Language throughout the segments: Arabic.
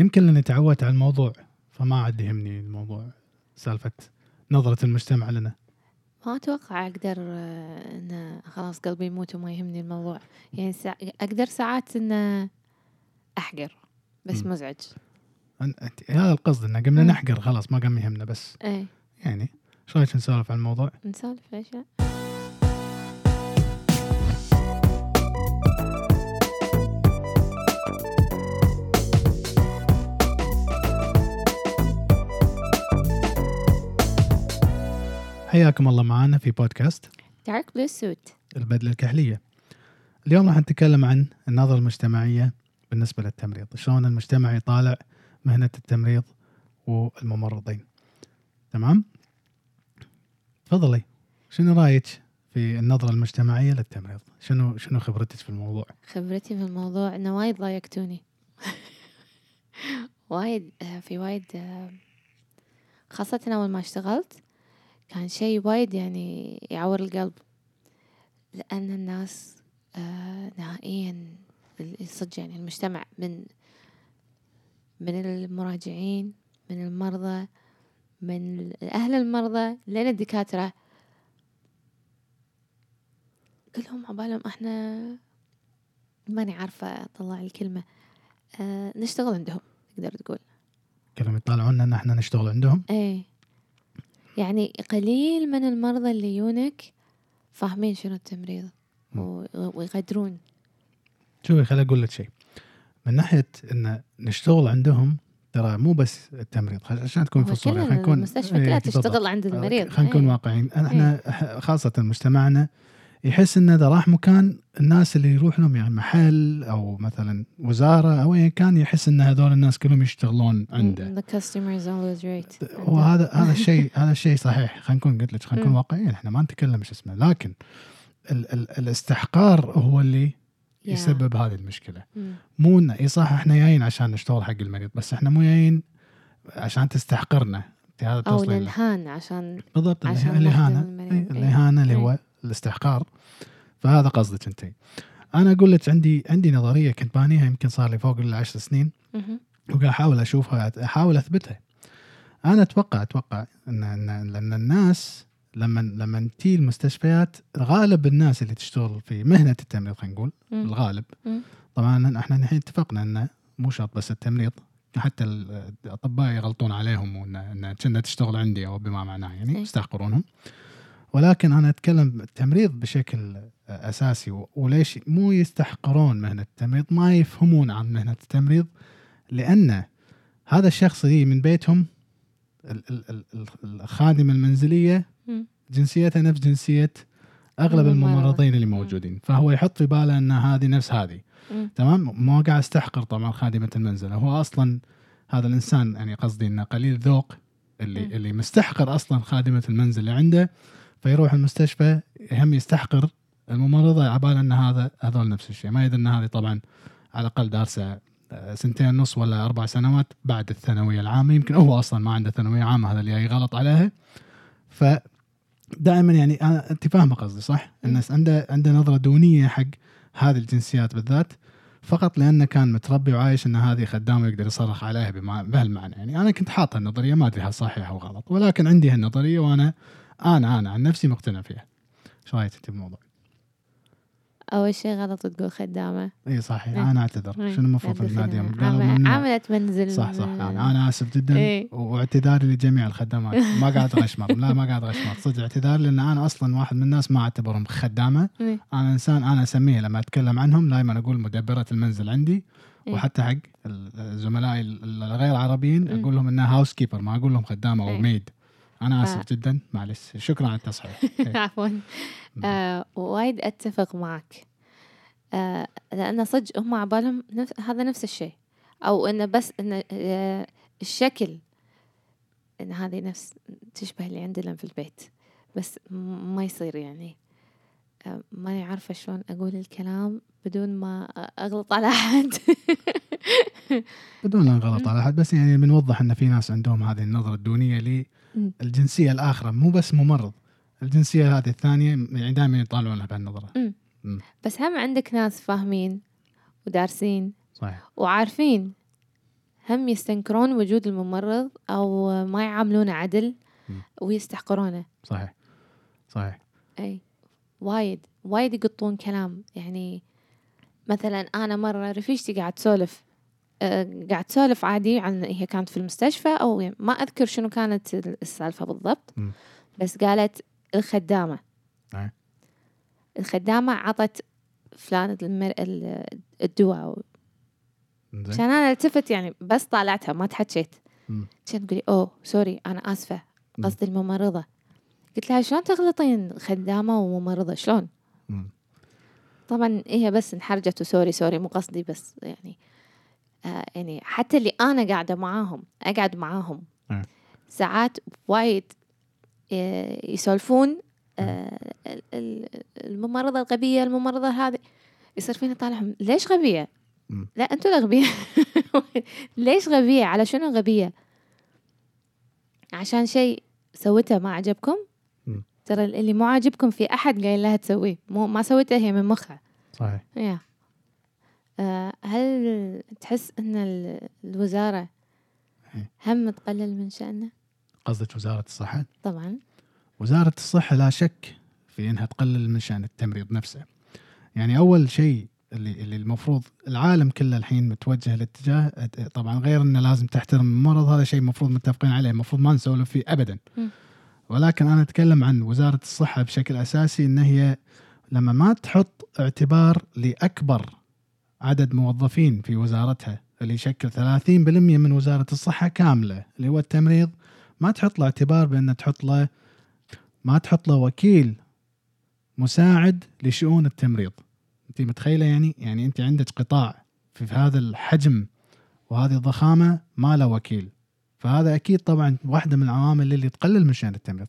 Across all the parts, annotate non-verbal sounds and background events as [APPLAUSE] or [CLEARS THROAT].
يمكن لأني تعودت على الموضوع فما عاد يهمني الموضوع سالفة نظرة المجتمع لنا ما أتوقع أقدر آه، إن خلاص قلبي يموت وما يهمني الموضوع يعني سا... أقدر ساعات إن أحقر بس. مزعج أنت- هذا القصد إن قمنا. نحقر خلاص ما قام يهمنا بس إيه يعني إيش رأيك نسولف عن الموضوع؟ نسولف ليش لا حياكم الله معنا في بودكاست دارك بلو سوت البدلة الكحلية. اليوم راح نتكلم عن النظرة المجتمعية بالنسبة للتمريض، شلون المجتمع يطالع مهنة التمريض والممرضين. تمام؟ تفضلي شنو رأيك في النظرة المجتمعية للتمريض؟ شنو شنو خبرتك في الموضوع؟ خبرتي في الموضوع إنه وايد ضايقتوني [LAUGHS] وايد في وايد خاصة أول ما اشتغلت كان شيء وايد يعني يعور القلب. لأن الناس آه، نهائيا صدق يعني المجتمع من من المراجعين من المرضى من أهل المرضى لين الدكاترة. كلهم عبالهم إحنا ماني عارفة أطلع الكلمة. آه نشتغل عندهم تقدر تقول. كلهم يطالعونا إن إحنا نشتغل عندهم؟ إيه. يعني قليل من المرضى اللي يونك فاهمين شنو التمريض ويقدرون. شوفي خليني أقول لك شيء. من ناحية إن نشتغل عندهم ترى مو بس التمريض عشان تكون في الصورة خلينا نكون المستشفى إيه، كلها بالضبط. تشتغل عند المريض. خلينا نكون إيه. واقعيين. إحنا ح- خاصة مجتمعنا يحس انه إذا راح مكان الناس اللي يروح لهم يعني محل أو مثلا وزارة أو ايا كان يحس إن هذول الناس كلهم يشتغلون عنده The customer is always right هو هذا [LAUGHS] هذا الشيء هذا الشيء صحيح خلينا نكون قلت لك خلينا نكون. واقعيين إحنا ما نتكلم شو اسمه لكن ال ال الاستحقار هو اللي Yeah. يسبب هذه المشكلة مم. مو انه إي صح إحنا جايين عشان نشتغل حق المريض بس إحنا مو جايين عشان تستحقرنا هذا له. الانهان عشان بالضبط عشان الاهانه. الاهانه اللي. هو الاستحقار فهذا قصدك انت أنا أقول لك عندي عندي نظرية كنت بانيها يمكن صار لي فوق العشر سنين. وقاعد أحاول أشوفها أحاول أثبتها أنا أتوقع أتوقع إن إن لأن الناس لما لما تجي المستشفيات غالب الناس اللي تشتغل في مهنة التمريض خلينا نقول. الغالب. طبعا إحنا الحين اتفقنا إنه مو شرط بس التمريض حتى ال- الأطباء يغلطون عليهم وإن إن كنا تشتغل عندي أو بما معناه يعني إيه. يستحقرونهم ولكن أنا أتكلم التمريض بشكل أساسي وليش مو يستحقرون مهنة التمريض ما يفهمون عن مهنة التمريض لأن هذا الشخص اللي من بيتهم ال- ال- ال- ال- الخادمه المنزلية. جنسيتها نفس جنسية أغلب. الممرضين اللي. موجودين فهو يحط في باله إن هذه نفس هذه. تمام ما قاعد استحقر طبعا خادمة المنزل هو أصلا هذا الإنسان يعني قصدي إنه قليل ذوق اللي. اللي مستحقر أصلا خادمة المنزل اللي عنده فيروح المستشفى هم يستحقر الممرضة عباله أن هذا هذول نفس الشيء. ما يدري إن هذه طبعا على الأقل دارسة آه، سنتين ونص ولا أربع سنوات بعد الثانوية العامة. يمكن هو أصلا ما عنده ثانوية عامة هذا اللي غلط عليها. ف دائما يعني أنا انت فاهمه قصدي صح؟ الناس عنده عنده نظرة دونية حق هذه الجنسيات بالذات فقط لأنه كان متربي وعايش إن هذه خدامة يقدر يصرخ عليها بهالمعنى. يعني أنا كنت حاط هالنظريه ما أدري هل صحيحة أو غلط ولكن عندي هالنظرية وأنا أنا أنا عن نفسي مقتنع فيها. إيش رأيك أنت بالموضوع؟ أول شيء غلط تقول خدامة إي صحيح إيه. أنا أعتذر إيه. شنو المفروض النادي. عاملة منزل صح صح أنا أنا أسف جدا إيه. واعتذاري لجميع الخدامات ما قاعد أغشمر لا ما قاعد أغشمر صدق اعتذار لأن أنا أصلا واحد من الناس ما أعتبرهم خدامة إيه. أنا إنسان أنا أسميه لما أتكلم عنهم دائما أقول مدبرة المنزل عندي إيه. وحتى حق زملائي ال- الغير عربيين. أقول لهم إنها هاوس كيبر ما أقول لهم خدامة أو. ميد أنا ف- آسف جدا. معلش. شكرا على التصحيح. [LAUGHS] إيه. عفوا. آه وايد أتفق معك. آه لأن صدق هم عبالهم نفس هذا نفس الشيء. أو إنه بس إنه آه الشكل. إن هذه نفس تشبه اللي عندنا في البيت. بس ما يصير يعني. آه ماني عارفة شلون أقول الكلام بدون ما أغلط على أحد. [LAUGHS] بدون لا نغلط على أحد. بس يعني بنوضح إن في ناس عندهم هذه النظرة الدونية مم. للجنسيه الاخرى مو بس ممرض الجنسية هذه الثانية يعني دائما يطالعونها بهالنظرة. بس هم عندك ناس فاهمين ودارسين صحيح. وعارفين هم يستنكرون وجود الممرض أو ما يعاملونه عدل مم. ويستحقرونه. صحيح. صحيح. أي. وايد وايد يقطون كلام. يعني مثلا أنا مرة رفيجتي قاعد تسولف؟ قاعد تسولف عادي عن هي كانت في المستشفى أو يعني ما أذكر شنو كانت السالفة بالضبط. بس قالت الخدامة أي. الخدامة عطت فلان المر... ال- الدواء عشان أنا التفت يعني بس طالعتها ما تحكيت. كانت تقولي أوه sorry أنا آسفة. قصدي الممرضة قلت لها شلون تغلطين خدامه وممرضة شلون مم. طبعا هي بس انحرجت و sorry sorry مو قصدي بس يعني يعني حتى اللي أنا قاعدة معاهم أقعد معاهم. ساعات وايد آه، يسولفون آه، ال- ال- الممرضة الغبية الممرضة هذه يصير فيني طالعهم ليش غبية؟ مم. لا أنتوا الغبيه [LAUGHS] ليش غبية؟ على شنو غبية؟ عشان شيء سويته ما عجبكم؟ ترى اللي مو عاجبكم في أحد قايل لها تسويه مو ما سويته هي من مخها صحيح آه، هل تحس أن ال- الوزارة إيه. هم تقلل من شأنه؟ قصدك وزارة الصحة طبعا وزارة الصحة لا شك في إنها تقلل من شأن التمريض نفسه. يعني أول شيء اللي اللي المفروض العالم كله الحين متوجه لاتجاه طبعا غير إنه لازم تحترم المرض هذا شيء المفروض متفقين عليه المفروض ما نسولف فيه ابدا. مم. ولكن أنا أتكلم عن وزارة الصحة بشكل أساسي إن هي لما ما تحط اعتبار لأكبر عدد موظفين في وزارتها اللي يشكل 30% من وزارة الصحة كاملة اللي هو التمريض. ما تحط له اعتبار بأن تحط له ما تحط له وكيل مساعد لشؤون التمريض. أنت متخيلة يعني؟ يعني أنت عندك قطاع في هذا الحجم وهذه الضخامة ما له وكيل. فهذا أكيد طبعا واحدة من العوامل اللي تقلل من شأن التمريض.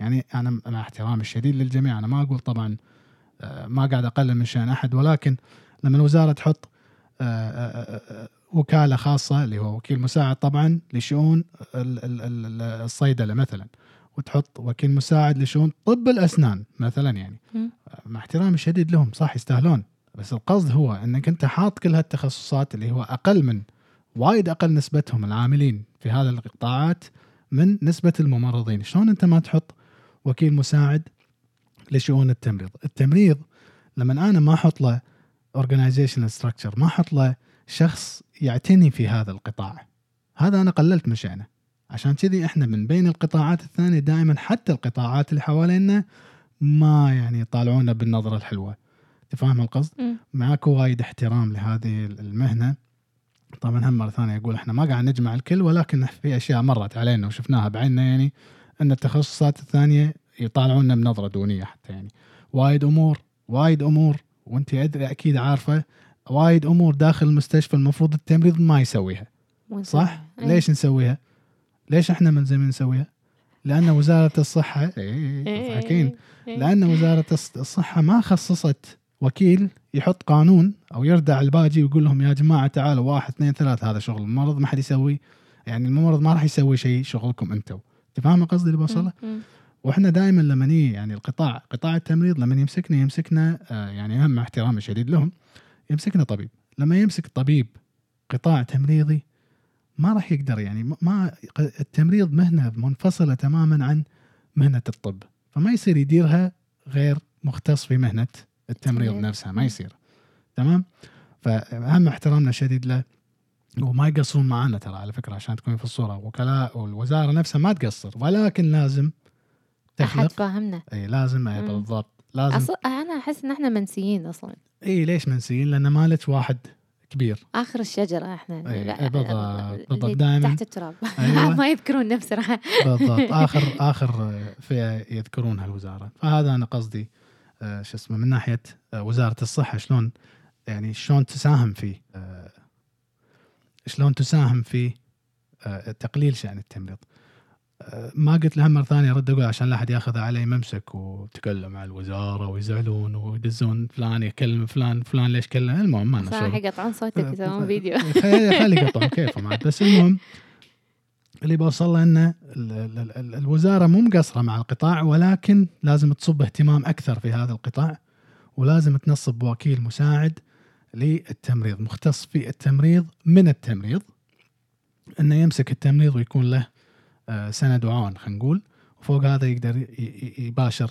يعني أنا مع احترامي الشديد للجميع أنا ما أقول طبعا آه، ما قاعد أقلل من شأن أحد ولكن لما الوزارة تحط آه، آه، آه، وكالة خاصة اللي هو وكيل مساعد طبعا لشؤون ال- ال- ال- الصيدلة مثلا وتحط وكيل مساعد لشؤون طب الأسنان مثلا يعني. مع احترامي الشديد لهم صح يستاهلون بس القصد هو إنك أنت حاط كل هالتخصصات اللي هو أقل من وايد أقل نسبتهم العاملين في هذا القطاعات من نسبة الممرضين، شلون أنت ما تحط وكيل مساعد لشؤون التمريض؟ التمريض لما أنا ما أحط له organizational structure ما أحط له شخص يعتني في هذا القطاع. هذا أنا قللت من شأنه عشان كذي إحنا من بين القطاعات الثانية دائما حتى القطاعات اللي حوالينا ما يعني يطالعونا بالنظرة الحلوة. تفهم القصد؟ مم. معاكو وايد احترام لهذه المهنة. طبعا هم مرة ثانية أقول إحنا ما قاعد نجمع الكل ولكن في أشياء مرت علينا وشفناها بعيننا يعني إن التخصصات الثانية يطالعونا بنظرة دونية حتى يعني. وايد أمور وايد أمور. وانت ادري أكيد عارفة وايد أمور داخل المستشفى المفروض التمريض ما يسويها صح؟ سويها؟ ليش نسويها؟ ليش إحنا ملزمين نسويها؟ لأن وزارة الصحه [LAUGHS] إيه. إيه تضحكين إيه. لأن وزارة الص- الصحة ما خصصت وكيل يحط قانون أو يردع الباجي ويقول لهم يا جماعة تعالوا واحد اثنين ثلاث هذا شغل الممرض ما حد يسوي يعني الممرض ما راح يسوي شيء شغلكم أنتم تفهم قصدي اللي بوصله؟ وإحنا دائما لما يعني القطاع قطاع التمريض لما يمسكنا يمسكنا آه يعني مع احترامي الشديد لهم يمسكنا طبيب. لما يمسك طبيب قطاع تمريضي ما راح يقدر يعني ما- التمريض مهنة منفصلة تماما عن مهنة الطب. فما يصير يديرها غير مختص في مهنة التمريض تمريض. نفسها ما يصير. تمام؟ فهم احترامنا الشديد له وما يقصرون معنا ترى على فكرة عشان تكوني في الصورة. وكلاء والوزارة نفسها ما تقصر ولكن لازم تخلق؟ فاهمنا اي لازم اي. بالضبط. لازم. أصل أنا أحس إن إحنا منسيين أصلا. اي ليش منسيين؟ لأن مالك واحد كبير. آخر الشجرة إحنا لا- إيه، بالضبط، بالضبط، دايماً. تحت التراب. [LAUGHS] أيوة. ما يذكرون نفس راح. بالضبط. [LAUGHS] آخر آخر فئة يذكرونها الوزارة. فهذا أنا قصدي آه، شو اسمه من ناحية آه، وزارة الصحة شلون يعني شلون تساهم في آه، شلون تساهم في تقليل شأن التمريض. ما قلت لها مرة ثانية أرد أقول عشان لا أحد ياخذ علي ممسك وتكلم مع الوزارة ويزعلون ويدزون فلان يكلم فلان فلان ليش كلم؟ المهم ما شغل. يقطعون صوتك يسوون فيديو. خلي يقطعون [LAUGHS] كيفهم عاد بس المهم اللي بوصل له إنه ال- ال- ال- الوزارة مو مقصرة مع القطاع ولكن لازم تصب اهتمام أكثر في هذا القطاع ولازم تنصب وكيل مساعد للتمريض. مختص في التمريض من التمريض إنه يمسك التمريض ويكون له آه، سند وعون خلينا نقول. وفوق هذا يقدر يباشر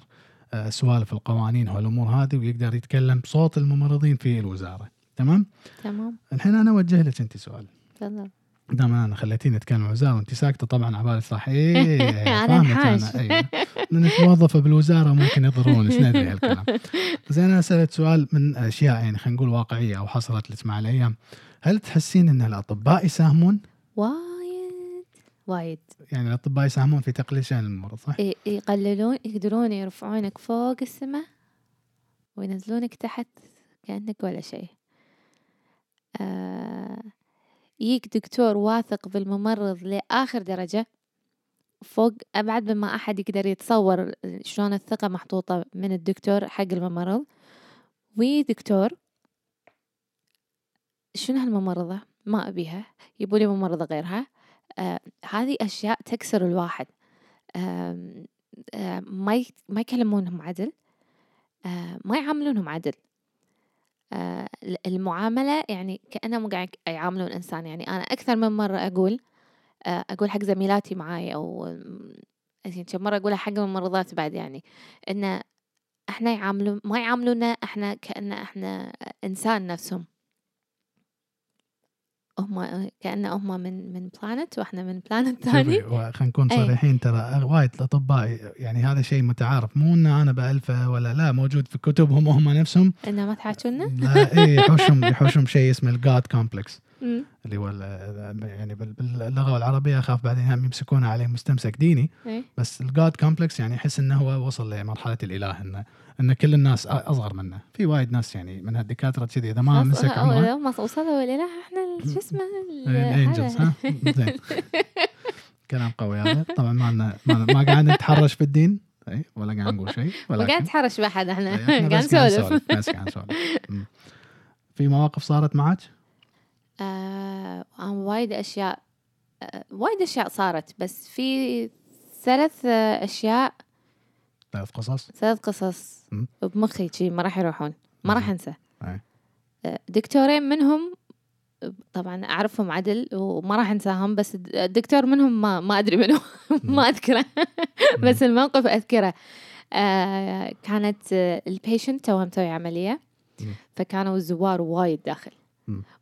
آه، سوالف القوانين والأمور هذه ويقدر يتكلم بصوت الممرضين في الوزارة. تمام؟ تمام. الحين أنا أوجه لك أنت سؤال. تفضل. دام أنا خليتيني أتكلم عن الوزارة وأنت ساكتة طبعا على بالي صح إيه [LAUGHS] فاهمك انحاش. أنا أيوه. لانك موظفه بالوزارة ممكن يضرون إيش ندري هالكلام. [LAUGHS] زين أنا سألت سؤال من أشياء يعني خلينا نقول واقعية أو حصلت لك مع الأيام. هل تحسين أن الأطباء يساهمون؟ وايد وايد. يعني الأطباء يساهمون في تقليل شأن المرض صح؟ يقللون يقدرون يرفعونك فوق السماء وينزلونك تحت كأنك ولا شيء. آه يجيك دكتور واثق بالممرض لآخر درجة فوق أبعد مما أحد يقدر يتصور شلون الثقة محطوطة من الدكتور حق الممرض. وي دكتور شنو هالممرضة؟ ما أبيها. يبولي ممرضة غيرها. آه هذه أشياء تكسر الواحد. آم، آه، ما ما يكلمونهم عدل. آه، ما يعاملونهم عدل. آه، ال- المعاملة يعني كأنهم قاعد يعاملون إنسان. يعني أنا أكثر من مرة أقول آه، أقول حق زميلاتي معاي أو يعني كم مرة أقولها حق الممرضات بعد يعني إن إحنا يعاملون ما يعاملونا إحنا كأن إحنا إنسان نفسهم. هم كأن هم من من planet وإحنا من planet ثاني خلينا نكون أي. صريحين ترى وايد الأطباء يعني هذا شيء متعارف مو ان أنا بألفه ولا لا موجود في كتبهم هم نفسهم إنه ما تحاكونا لا إيه يحوشهم يحوشهم شيء اسمه ال God complex. [LAUGHS] اللي هو يعني بال- باللغة العربية أخاف بعدين هم يمسكونه عليه مستمسك ديني إيه. بس ال God complex يعني يحس إنه هو وصل لمرحلة الإله إنه إن كل الناس أصغر منه. في وايد ناس يعني من هالدكاترة كذي إذا ما مسك عمره أه، ما وصلوا الإله إحنا شو اسمه [LAUGHS] ال- ال angels. ها؟ زين. [LAUGHS] كلام قوي هذا. طبعا ما لنا- ما قاعد نتحرش في الدين اي ولا قاعد نقول شيء [LAUGHS] ولكن قاعد نتحرش بأحد إحنا إي، إحنا قاعد نسولف. بس قاعد نسولف. في مواقف صارت معك؟ آه وايد أشياء آه وايد أشياء صارت بس في ثلاث آه، أشياء ثلاث قصص؟ ثلاث قصص. بمخي شي ما راح يروحون. ما راح أي. آه، دكتورين منهم طبعا أعرفهم عدل وما راح أنساهم بس الدكتور منهم ما ما أدري منه [LAUGHS] ما أذكره. بس الموقف أذكره. آه كانت البيشنت توها مسوي عملية. مم. فكانوا الزوار وايد داخل.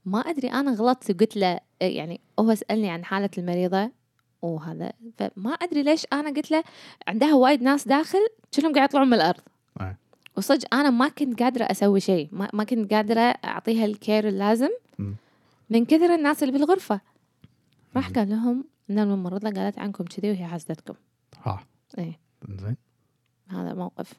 ما أدري أنا غلطت وقلت له يعني هو سألني عن حالة المريضة. وهذا فما أدري ليش أنا قلت له عندها وايد ناس داخل كلهم قاعد يطلعون من الأرض. أي. وصدق أنا ما كنت قادرة أسوي شيء ما, ما كنت قادرة أعطيها الكير اللازم. من كثر الناس اللي بالغرفة. راح. قال لهم إن الممرضة قالت عنكم كذي وهي حاسدتكم. ها. إيه. زين هذا موقف.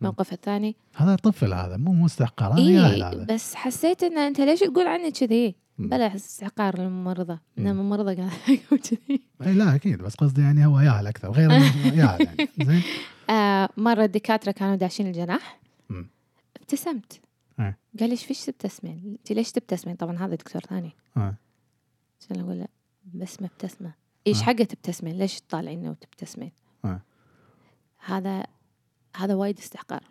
الموقف الثاني. هذا طفل هذا مو مستحقر هذا إيه هذا. بس حسيت إن أنت ليش تقول عني كذي. بلا استحقار للممرضة ان مم. الممرضة [LAUGHS] إي لا أكيد بس قصدي يعني هو ياهل أكثر غير [LAUGHS] ياهل يعني زين آه مرة الدكاترة كانوا داشين الجناح مم. ابتسمت. قال لي إيش فيش تبتسمين؟ انت ليش تبتسمين؟ طبعا هذا دكتور ثاني آه. عشان أقول له بسمة ابتسمة إيش آه. حقة تبتسمين؟ ليش تطالعينه وتبتسمين؟ آه. هذا هذا وايد استحقار.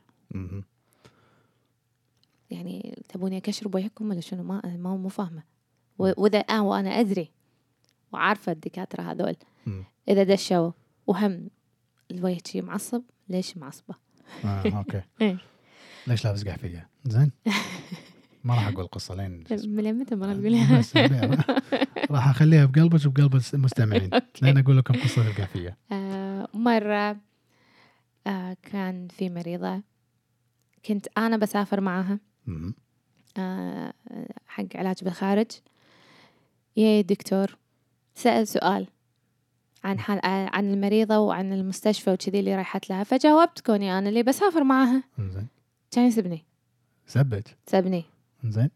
يعني تبوني اكشر بوجهكم ولا شنو ما ما مو فاهمة وإذا آه وأنا أدري وعارفة الدكاترة هذول. إذا دشوا وهم الوجه شي معصب ليش معصبة؟ آه okay [LAUGHS] إيه. ليش لابس قحفية زين ما راح أقول قصة لين [LAUGHS] من متى ما تقولها؟ بس أبيع. [LAUGHS] راح أخليها بقلبك وبقلب المستمعين لين أقول لكم قصة القحفية آه مرة آه كان في مريضة كنت أنا بسافر معاها مم. آه حق علاج بالخارج يا الدكتور سأل سؤال عن حال عن المريضة وعن المستشفى وكذي اللي رايحت لها فجاوبت كوني أنا اللي بسافر معاها زين كان يسبني. سبت سبني. زين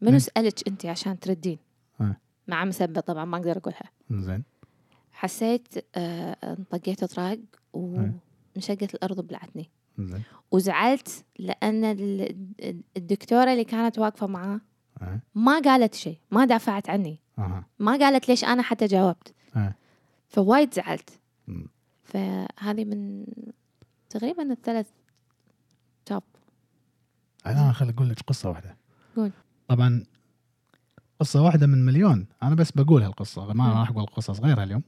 منو مم. سألك أنت عشان تردين؟ آه. مع مسبة طبعا ما أقدر أقولها. زين حسيت آه انطقيت طراق. وانشقت الأرض وبلعتني. زين وزعلت لأن ال- الدكتورة اللي كانت واقفة معاه آه. ما قالت شيء ما دافعت عني ما قالت ليش أنا حتى جاوبت آه. فوايد زعلت. فهذه من تقريبا الثلاث توب أنا خل أقول لك قصة واحدة قول. طبعا قصة واحدة من مليون أنا بس بقول هالقصة ما. راح أقول قصص غيرها اليوم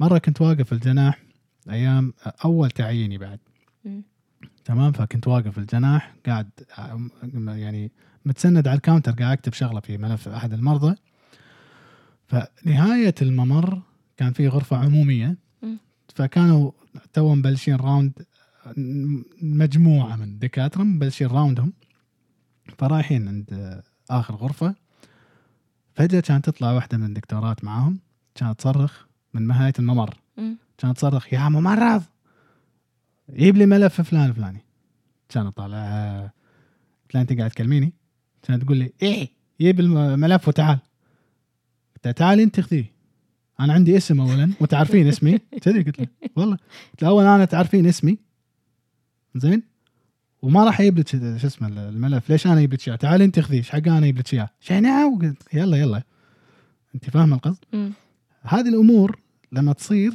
مرة كنت واقف في الجناح أيام أول تعييني بعد مم. تمام فكنت واقف في الجناح قاعد يعني متسند على ال counter قاعد أكتب شغلة في ملف أحد المرضى. فنهاية الممر كان في غرفة عمومية. فكانوا تو مبلشين round مجموعة من الدكاتره مبلشين round هم. فرايحين عند آخر غرفة. فجأة كانت تطلع واحدة من الدكتورات معاهم. كانت تصرخ من نهاية الممر. مم. كانت تصرخ يا ممرض! جيب لي ملف فلان فلاني. كان طالع قلت لها أنت قاعد تكلميني؟ كانت تقول لي إيه جيب الملف وتعال. قلت لها تعالي أنت خذيه أنا عندي اسم اولا وتعرفين اسمي؟ [LAUGHS] كذي قلت لها والله. قلت لها اولا أنا تعرفين اسمي؟ زين. وما راح أجيب لك شو اسمه الملف. ليش أنا أجيب لك اياه تعالي أنت خذيه إيش حق أنا أجيب لك اياه شنو قلت يلا يلا. أنت فاهمه القصد. هذه الأمور لما تصير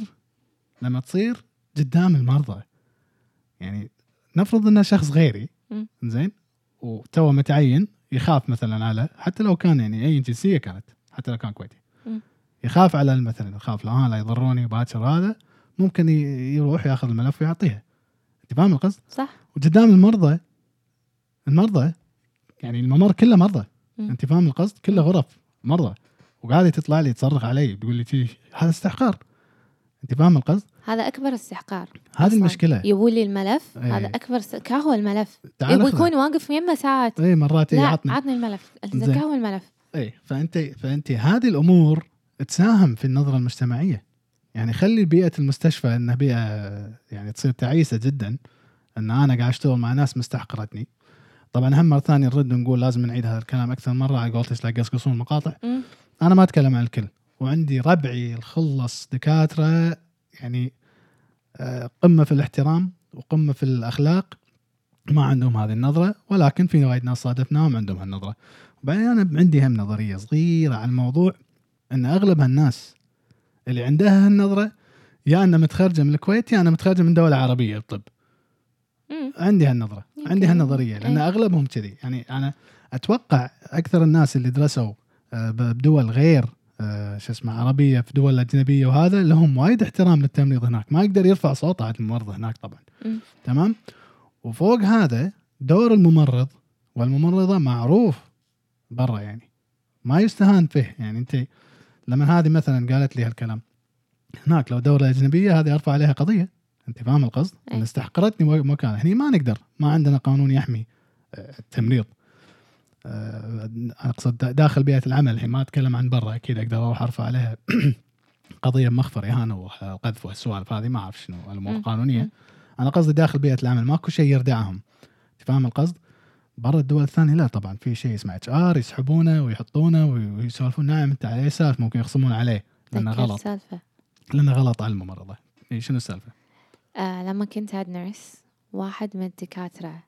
لما تصير قدام المرضى. يعني نفرض انه شخص غيري. زين وتوه متعين يخاف مثلا على حتى لو كان يعني اي جنسيه كانت حتى لو كان كويتي. يخاف على مثلا يخاف لا ها لا يضروني باكر هذا ممكن يروح ياخذ الملف ويعطيها أنت فاهم القصد؟ صح وقدام المرضى المرضى يعني الممر كله مرضى. أنت فاهم القصد؟ كله غرف مرضى وقاعده تطلع لي تصرخ علي تقول لي هذا استحقار أنت فاهم القصد؟ هذا أكبر استحقار هذه. المشكلة. يبوا لي الملف إيه. هذا أكبر س... كهو الملف. يبغى. يكون واقف يمه ساعات. اي مرات إيه لا عطني. عطني الملف. كهو الملف. اي فأنت فأنت هذه الأمور تساهم في النظرة المجتمعية. يعني خلي بيئة المستشفى إنها بيئة يعني تصير تعيسة جدا. إن أنا قاعد أشتغل مع ناس مستحقرتني. طبعا هم مره ثانية نرد ونقول لازم نعيد هذا الكلام أكثر مرة. على قولتك لا يقصقصون المقاطع. أنا ما أتكلم عن الكل. وعندي ربعي الخلص دكاترة يعني آه، قمة في الاحترام وقمة في الأخلاق ما عندهم هذه النظرة ولكن في وايد ناس صادفناهم عندهم هالنظرة وبعدين أنا عندي هم نظرية صغيرة على الموضوع إن أغلب هالناس اللي عندها هالنظرة يا انها متخرجة من الكويت يا انها متخرجة من دولة عربية بالطب. عندي هالنظرة. عندي هالنظرية لأن إيه. أغلبهم كذي يعني أنا أتوقع أكثر الناس اللي درسوا آه، بدول غير شو اسمه عربية في دول أجنبية وهذا لهم وايد احترام للتمريض هناك. ما يقدر يرفع صوته على الممرضه هناك طبعا. مم. تمام؟ وفوق هذا دور الممرض والممرضة معروف برا يعني. ما يستهان فيه يعني. انت لما هذه مثلا قالت لي هالكلام هناك لو دولة أجنبية هذه أرفع عليها قضية. انت فاهم القصد؟ أي. استحقرتني مكان. هني ما نقدر. ما عندنا قانون يحمي آه، التمريض. آه، أقصد داخل بيئة العمل الحين ما أتكلم عن برا أكيد أقدر أروح أرفع عليها [CLEARS THROAT] قضية مخفر إهانة وقذف والسوالف هذه ما أعرف شنو الأمور. القانونية. أنا قصدي داخل بيئة العمل ماكو شيء يردعهم أنت فاهم القصد؟ برا الدول الثانية لا طبعا في شيء اسمه HR يسحبونه ويحطونه ويسولفون نعم أنت على أساس ممكن يخصمون عليه لأنه غلط سالفة لأنه غلط على الممرضة شنو السالفة؟ آه لما كنت head nurse واحد من الدكاترة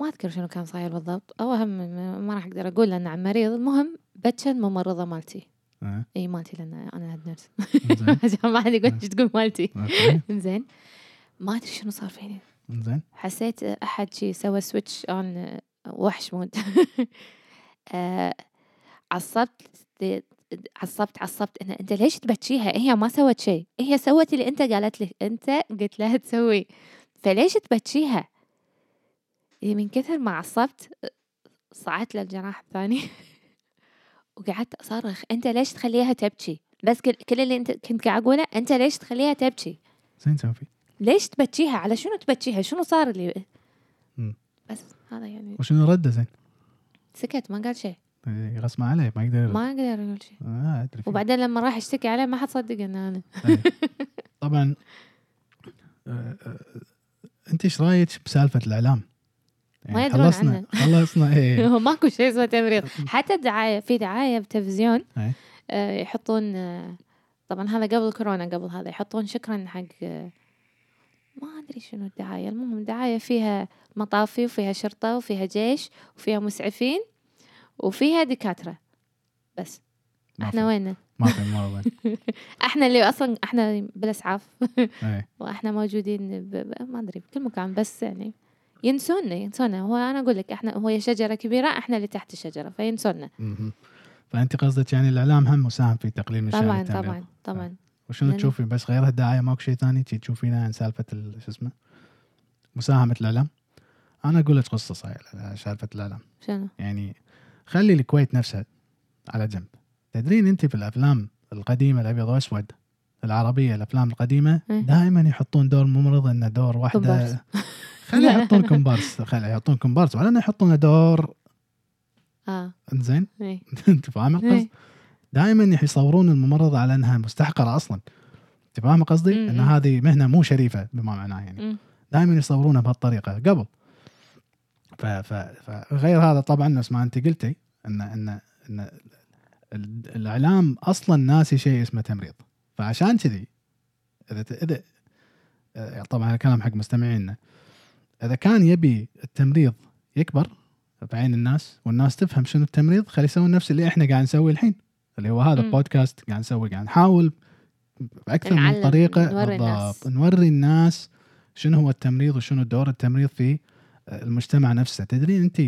ما أذكر شنو كان صاير بالضبط. أو هم ما راح أقدر أقول لأنه عن مريض. المهم بتشن الممرضة مالتي. آه، إي مالتي لأن أنا head nurse [LAUGHS] عشان ما حد يقول إيش تقول مالتي. زين ما أدري شنو صار فيني. زين حسيت أحد شي سوى switch on وحش mode [LAUGHS] آه، عصبت عصبت عصبت إن أنت ليش تبكيها هي ما سوت شيء. هي سوت اللي أنت قالت لك أنت قلت لها تسوي. فليش تبكيها من كثر ما عصبت صعدت للجناح الثاني [LAUGHS] وقعدت أصرخ أنت ليش تخليها تبكي بس كل, كل اللي أنت كنت قاعد أقوله أنت ليش تخليها تبكي زين سوفي ليش تبكيها على شنو تبكيها شنو صار اللي مم. بس هذا يعني وشنو رده زين؟ سكت ما قال شيء إي، غصب عليه ما يقدر. ما قدر يقول شيء آه أدري. وبعدين لما راح اشتكي عليه ما حد صدق ان أنا إيه. [LAUGHS] طبعا آه، آه، أنت إيش رأيك بسالفة الإعلام؟ يعني ما يدرون خلصنا عنه. [LAUGHS] خلصنا إيه. [LAUGHS] هو ماكو شيء اسمه تمريض. حتى الدعايه في دعاية بتلفزيون إيه. آه، يحطون آه، طبعا هذا قبل كورونا قبل هذا يحطون شكرا حق آه، ما أدري شنو الدعاية. المهم دعاية فيها مطافي وفيها شرطة وفيها جيش وفيها مسعفين وفيها دكاترة. بس. إحنا وين ما في وين [LAUGHS] إحنا اللي أصلا إحنا بالأسعاف. إيه. وإحنا موجودين. ب... ما أدري بكل مكان بس يعني ينسونا ينسونا هو أنا أقول لك إحنا هو شجرة كبيرة إحنا اللي تحت الشجرة فينسونا. فأنت قصدك يعني الإعلام هم مساهم في تقليل من شان طبعا التمريض طبعا طبعا. وشنو لأن- تشوفي بس غير الدعايه ماكو شيء ثاني؟ تشوفينه عن سالفة ال- شو اسمه؟ مساهمة الإعلام. أنا أقول لك قصة صحيح سالفة الإعلام. شنو؟ يعني خلي الكويت نفسها على جنب. تدرين أنت في الأفلام القديمة الأبيض واسود العربية الأفلام القديمة إيه. دائما يحطون دور ممرض انه دور واحدة خلي [LAUGHS] يحطون كومبارس خلي يحطون كومبارس ولا يحطون دور. آه. زين؟ إيه. [LAUGHS] أنت فاهم القصد؟ إيه. دائما يصورون الممرضه على إنها مستحقرة أصلا. أنت فاهم قصدي؟ إن هذه مهنة مو شريفة بما معناه يعني. دائما يصورونها بهالطريقة قبل. ف ف فغير هذا طبعا نفس ما أنت قلتي إن إن إن ال- الإعلام أصلا ناسي شيء اسمه تمريض. فعشان كذي إذا إذا آه، طبعا هذا كلام حق مستمعينا. إذا كان يبي التمريض يكبر بعين الناس والناس تفهم شنو التمريض خلي يسوون نفس اللي إحنا قاعد نسويه الحين اللي هو هذا مم. بودكاست قاعد نسوي قاعد نحاول بأكثر من طريقة. نوري الناس. بالضبط نوري الناس شنو هو التمريض وشنو دور التمريض في المجتمع نفسه. تدرين أنت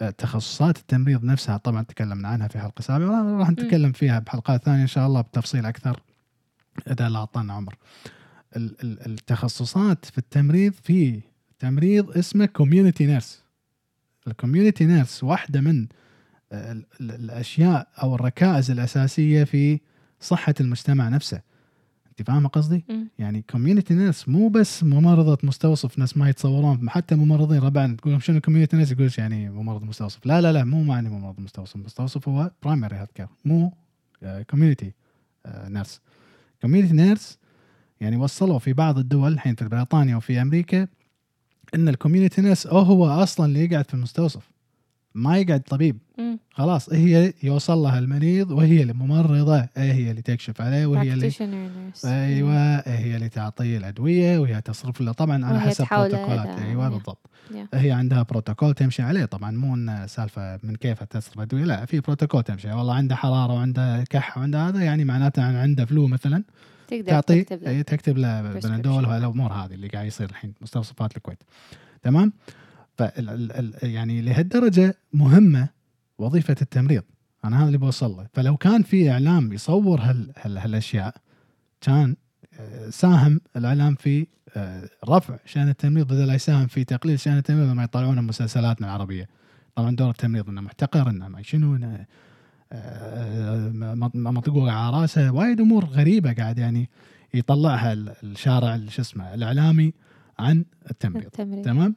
آه، تخصصات التمريض نفسها طبعا تكلمنا عنها في حلقة سابقة راح نتكلم فيها بحلقات ثانية إن شاء الله بتفصيل أكثر إذا الله اعطانا عمر. ال- ال- التخصصات في التمريض في تمريض اسمه community nurse ال community nurse واحدة من آه، ال- ال- الأشياء أو الركائز الأساسية في صحة المجتمع نفسه. أنت فاهمة قصدي؟ مم. يعني community nurse مو بس ممرضة مستوصف ناس ما يتصورون حتى ممرضين ربعنا تقول لهم شنو community nurse يقول يعني ممرض مستوصف. لا لا لا مو يعني ممرض مستوصف. مستوصف هو primary health care مو community nurse community nurse يعني وصلوا في بعض الدول الحين في بريطانيا وفي أمريكا إن ال community nurse هو أصلا اللي يقعد في المستوصف. ما يقعد طبيب. مم. خلاص هي يوصل لها المريض وهي الممرضه هي اللي تكشف عليه وهي اللي. أيوه هي اللي تعطيه الأدوية وهي تصرف له. طبعا على حسب بروتوكولات. أيوه. بالضبط. Yeah. هي عندها بروتوكول تمشي عليه. طبعا مو سالفة من كيفها تصرف أدوية. لا في بروتوكول تمشي. والله عنده حرارة وعنده كحة وعنده هذا يعني معناته عنده فلو مثلا. تقدر تعطي تكتب له. أي تكتب له. بنادول وهالامور هذه اللي قاعد يصير الحين مستوصفات الكويت. تمام؟ فال ال ال يعني لهالدرجة مهمة وظيفة التمريض. أنا هذا اللي بوصل له. فلو كان في إعلام يصور هال هال هالأشياء كان آه، ساهم الإعلام في آه، رفع شأن التمريض. بدل لا يساهم في تقليل شأن التمريض لما يطلعون مسلسلاتنا العربية. طبعا دور التمريض إنه محتقر إنه ما شنو إنه آه، م- م- مطقوع على راسه وايد أمور غريبة قاعد يعني يطلعها ال- الشارع ال- شو اسمه الإعلامي عن التمريض. التمريض. تمام؟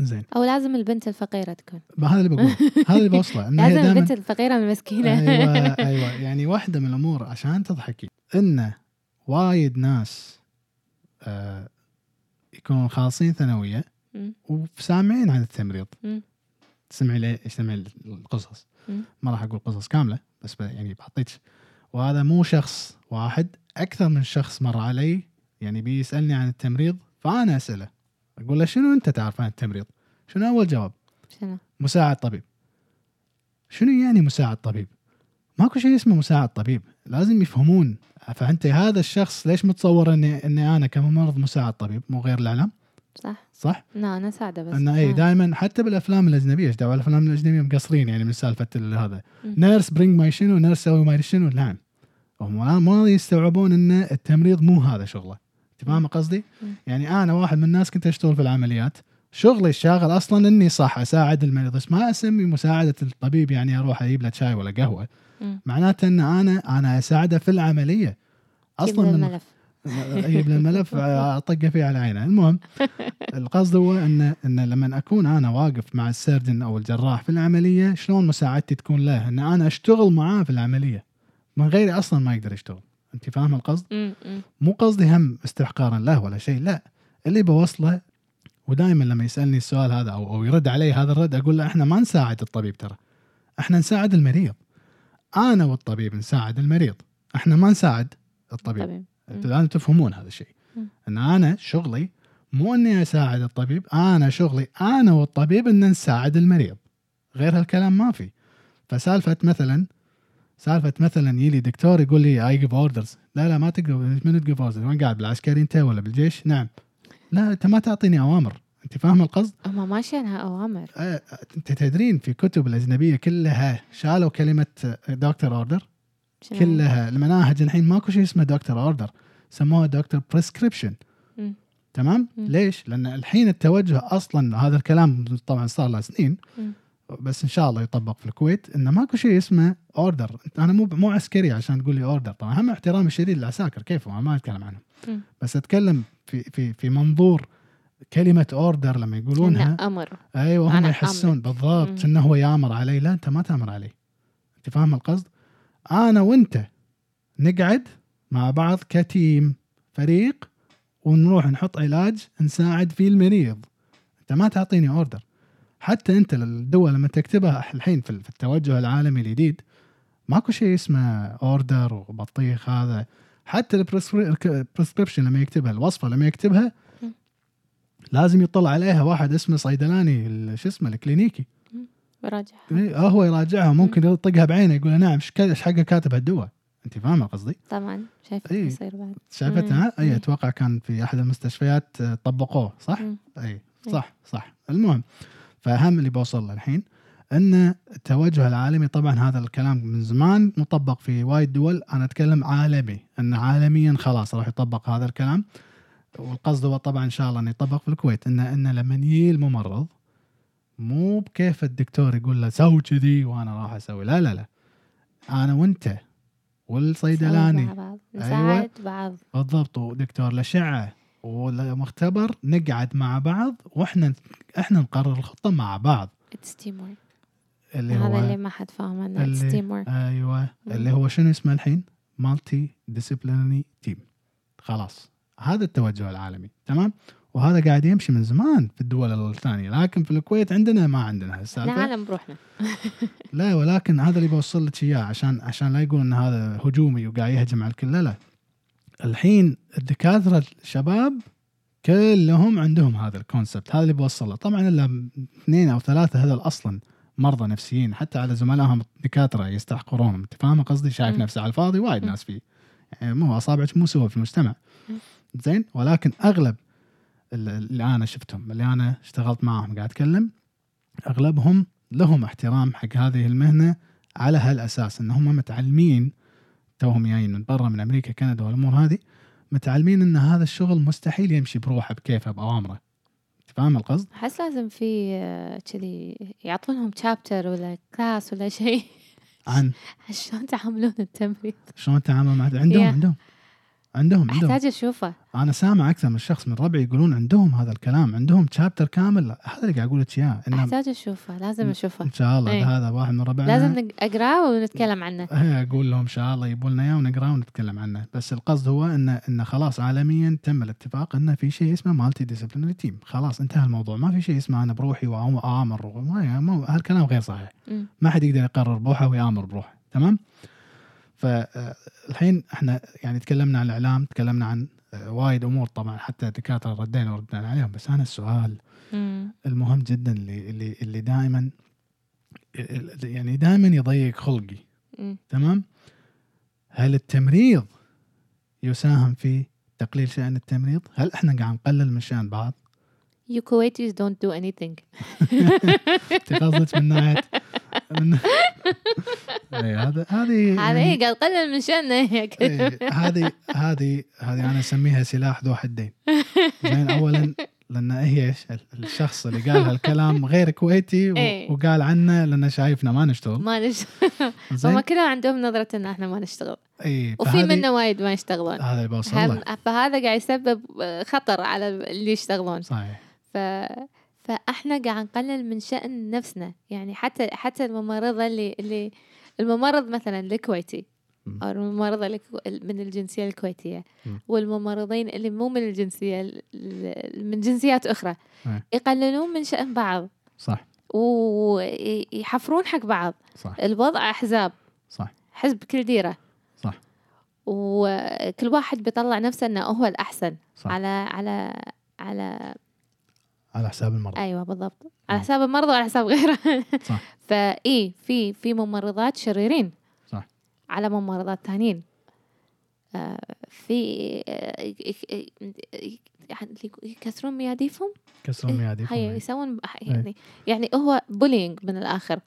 زين. أو لازم البنت الفقيرة تكون. هذا اللي بقول هذا اللي بوصله لازم البنت الفقيرة المسكينة. أيوه [LAUGHS] أيوه. يعني واحدة من الأمور عشان تضحكي انه وايد ناس آه يكونون خالصين ثانوية. وسامعين عن التمريض. تسمعي لي تسمعي القصص. ما راح أقول قصص كاملة بس يعني بعطيك وهذا مو شخص واحد أكثر من شخص مر علي يعني بيسالني عن التمريض فأنا أسأله. أقول له شنو أنت تعرف عن التمريض؟ شنو أول جواب؟ شنو؟ مساعد طبيب. شنو يعني مساعد طبيب؟ ماكو شيء اسمه مساعد طبيب. لازم يفهمون. فأنت هذا الشخص ليش متصور اني إني أنا كممرض مساعد طبيب؟ مو غير الإعلام. صح؟ صح؟ لا أنا ساعدة بس. انه اي آه. دائما حتى بالأفلام الأجنبية إيش دعوة؟ الأفلام الأجنبية مقصرين يعني من سالفة ال- هذا. nurse bring my شنو nurse سوي my شنو نعم هم ما يستوعبون إن التمريض مو هذا شغله. انت فاهم قصدي؟ يعني أنا واحد من الناس كنت أشتغل في العمليات. شغلي الشاغل أصلا إني صح أساعد المريض بس ما أسمي مساعدة الطبيب يعني أروح أجيب له شاي ولا قهوة. معناته إن أنا أنا أساعده في العملية. أصلا من الملف أجيب له الملف أطقه فيه على عينه. المهم [LAUGHS] القصد هو ان إن لما أكون أنا واقف مع السيرجن أو الجراح في العملية شلون مساعدتي تكون له؟ إن أنا أشتغل معاه في العملية. من غيري أصلا ما يقدر يشتغل. أنت فاهم القصد. مو قصدي هم استحقارا له ولا شيء لا. اللي بوصله ودائما لما يسألني السؤال هذا أو أو يرد علي هذا الرد أقول له إحنا ما نساعد الطبيب ترى. إحنا نساعد المريض. أنا والطبيب نساعد المريض. إحنا ما نساعد الطبيب. طبيب. لازم تفهمون هذا الشيء. إن أنا شغلي مو إني أساعد الطبيب أنا شغلي أنا والطبيب إن نساعد المريض. غير هالكلام ما في. فسالفة مثلا سالفة مثلا يجي دكتور يقول لي I give orders لا لا ما تقدر من to give orders وين قاعد بالعسكري أنت ولا بالجيش؟ نعم. لا أنت ما تعطيني أوامر. أنت فاهم القصد؟ هم ماشيينها أوامر. آه، أنت تدرين في كتب الأجنبية كلها شالوا كلمة doctor order؟ كلها المناهج الحين ماكو شيء اسمه doctor order سموها doctor prescription. تمام مم. ليش لأن الحين التوجه أصلا هذا الكلام طبعا صار له سنين مم. بس إن شاء الله يطبق في الكويت انه ماكو شيء اسمه order أنا مو مو عسكري عشان تقول لي order طبعا هم احترامي الشديد للعساكر كيف ما أتكلم عنهم مم. بس أتكلم في في في منظور كلمة order لما يقولونها أمر أيوه هم يحسون. بالضبط. إنه هو يامر علي لا أنت ما تامر علي أنت فاهم القصد أنا وأنت نقعد مع بعض ك team فريق ونروح نحط علاج نساعد فيه المريض. أنت ما تعطيني order حتى أنت الدول لما تكتبها الحين في التوجه العالمي الجديد ماكو شيء اسمه order وبطيخ هذا. حتى ال prescription لما يكتبها الوصفة لما يكتبها. لازم يطلع عليها واحد اسمه صيدلاني شو اسمه الكلينيكي. براجع إيه، آه هو يراجعها ممكن يطقها بعينه يقول نعم إيش إيش حقه كاتب هالدواء أنت فاهمة قصدي؟ طبعا شايف إيه. يصير بعد شافتها؟ مم. اي أتوقع كان في أحد المستشفيات آه، طبقوه صح؟ اي صح صح المهم فأهم اللي بوصل له الحين أن التوجه العالمي طبعا هذا الكلام من زمان مطبق في وايد دول أنا أتكلم عالمي أن عالميا خلاص راح يطبق هذا الكلام والقصد هو طبعا إن شاء الله انه يطبق في الكويت أن أن لما يجي الممرض مو بكيف الدكتور يقول له سوي كذي وأنا راح أسوي. لا لا لا. أنا وأنت والصيدلاني. مع بعض أيوة. نساعد بعض. بالضبط. ودكتور الاشعه والمختبر نقعد مع بعض وإحنا إحنا نقرر الخطة مع بعض. it's team اللي هذا هو اللي ما حد فاهم عنه it's اللي- team أيوه. مم. اللي هو شنو اسمه الحين؟ multidisciplinary team خلاص. هذا التوجه العالمي. تمام؟ وهذا قاعد يمشي من زمان في الدول الثانية لكن في الكويت عندنا ما عندنا إحنا هالسالفه عالم بروحنا. [LAUGHS] لا ولكن هذا اللي بوصل لك إياه عشان عشان لا يقول إن هذا هجومي وقاعد يهجم على الكل. لا لا. الحين الدكاترة الشباب كلهم عندهم هذا الكونسبت هذا اللي بوصل له. طبعا إلا اثنين أو ثلاثة هذول أصلا مرضى نفسيين حتى على زملائهم الدكاترة يستحقرونهم. أنت فاهم قصدي؟ شايف. نفسه على الفاضي وايد. ناس فيه. يعني مو أصابعك مو سوى في المجتمع. زين ولكن أغلب اللي أنا شفتهم اللي أنا اشتغلت معاهم قاعد أتكلم أغلبهم لهم احترام حق هذه المهنة على هالأساس إن هم متعلمين توهم جايين من برا من أمريكا كندا والأمور هذه متعلمين إن هذا الشغل مستحيل يمشي بروحه بكيفه بأوامره. فاهم القصد؟ أحس لازم في آه، كذي يعطونهم شابتر ولا كلاس ولا شيء. عن؟ [LAUGHS] شلون تعاملون التمريض شلون التعامل مع عندهم. عندهم. عندهم عندهم. أحتاج أشوفه. أنا سامع أكثر من شخص من ربعي يقولون عندهم هذا الكلام عندهم شابتر كامل. هذا اللي قاعد أقول لك إياه أحتاج أشوفه لازم أشوفه. إن شاء الله إيه. هذا واحد من ربعنا. لازم أقرأه ونتكلم عنه. [LAUGHS] إيه، أقول لهم إن شاء الله يبوا لنا إياه ونقرأه ونتكلم عنه. بس القصد هو إنه إنه خلاص عالميا تم الاتفاق إنه في شيء اسمه multidisciplinary team خلاص انتهى الموضوع. ما في شيء اسمه أنا بروحي ما- هالكلام غير صحيح. ما حد يقدر يقرر بروحه ويآمر بروحه. تمام؟ فالحين إحنا يعني تكلمنا عن الإعلام تكلمنا عن آه، وايد أمور طبعا حتى الدكاتره ردينا وردنا عليهم بس أنا السؤال مم. المهم جدا اللي اللي اللي دائما يعني دائما يضيق خلقي مم. تمام هل التمريض يساهم في تقليل شأن التمريض هل إحنا قاعد نقلل من شأن بعض You Kuwaitis don't do anything. [LAUGHS] انت قصدك من ناحيه من إيه، هذا هذه إيه قاعد قلل من شأنه إيه، هذه هذه هذه أنا أسميها سلاح ذو حدين. زين اولا لأن هي ش- الشخص اللي قال هالكلام غير كويتي إيه. وقال عنه لأنه شايفنا ما نشتغل. ما نش هم كلهم عندهم نظرة إن إحنا ما نشتغل. اي وفي منا وايد ما يشتغلون. هذا اللي بوصل فهذا قاعد يسبب خطر على اللي يشتغلون. صحيح. ف فاحنا قاعد نقلل من شأن نفسنا. يعني حتى حتى الممرضة اللي اللي الممرض مثلا الكويتي. أو الممرضة من الجنسية الكويتية مم. والممرضين اللي مو من الجنسية ال- ال- من جنسيات أخرى إيه. يقللون من شأن بعض. صح. ويحفرون حق بعض. صح. الوضع أحزاب. صح. حزب كل ديرة. صح. وكل واحد بيطلع نفسه إنه هو الأحسن صح. على على على على حساب المرضى. أيوه بالضبط. على. حساب المرضى وعلى حساب غيره. صح. [LAUGHS] فاي في في ممرضات شريرين. صح. على ممرضات ثانيين آه، في آه، يعني يكسرون مياديفهم؟ كسرون مياديفهم هي إيه. يسوون يعني يعني هو bullying من الآخر.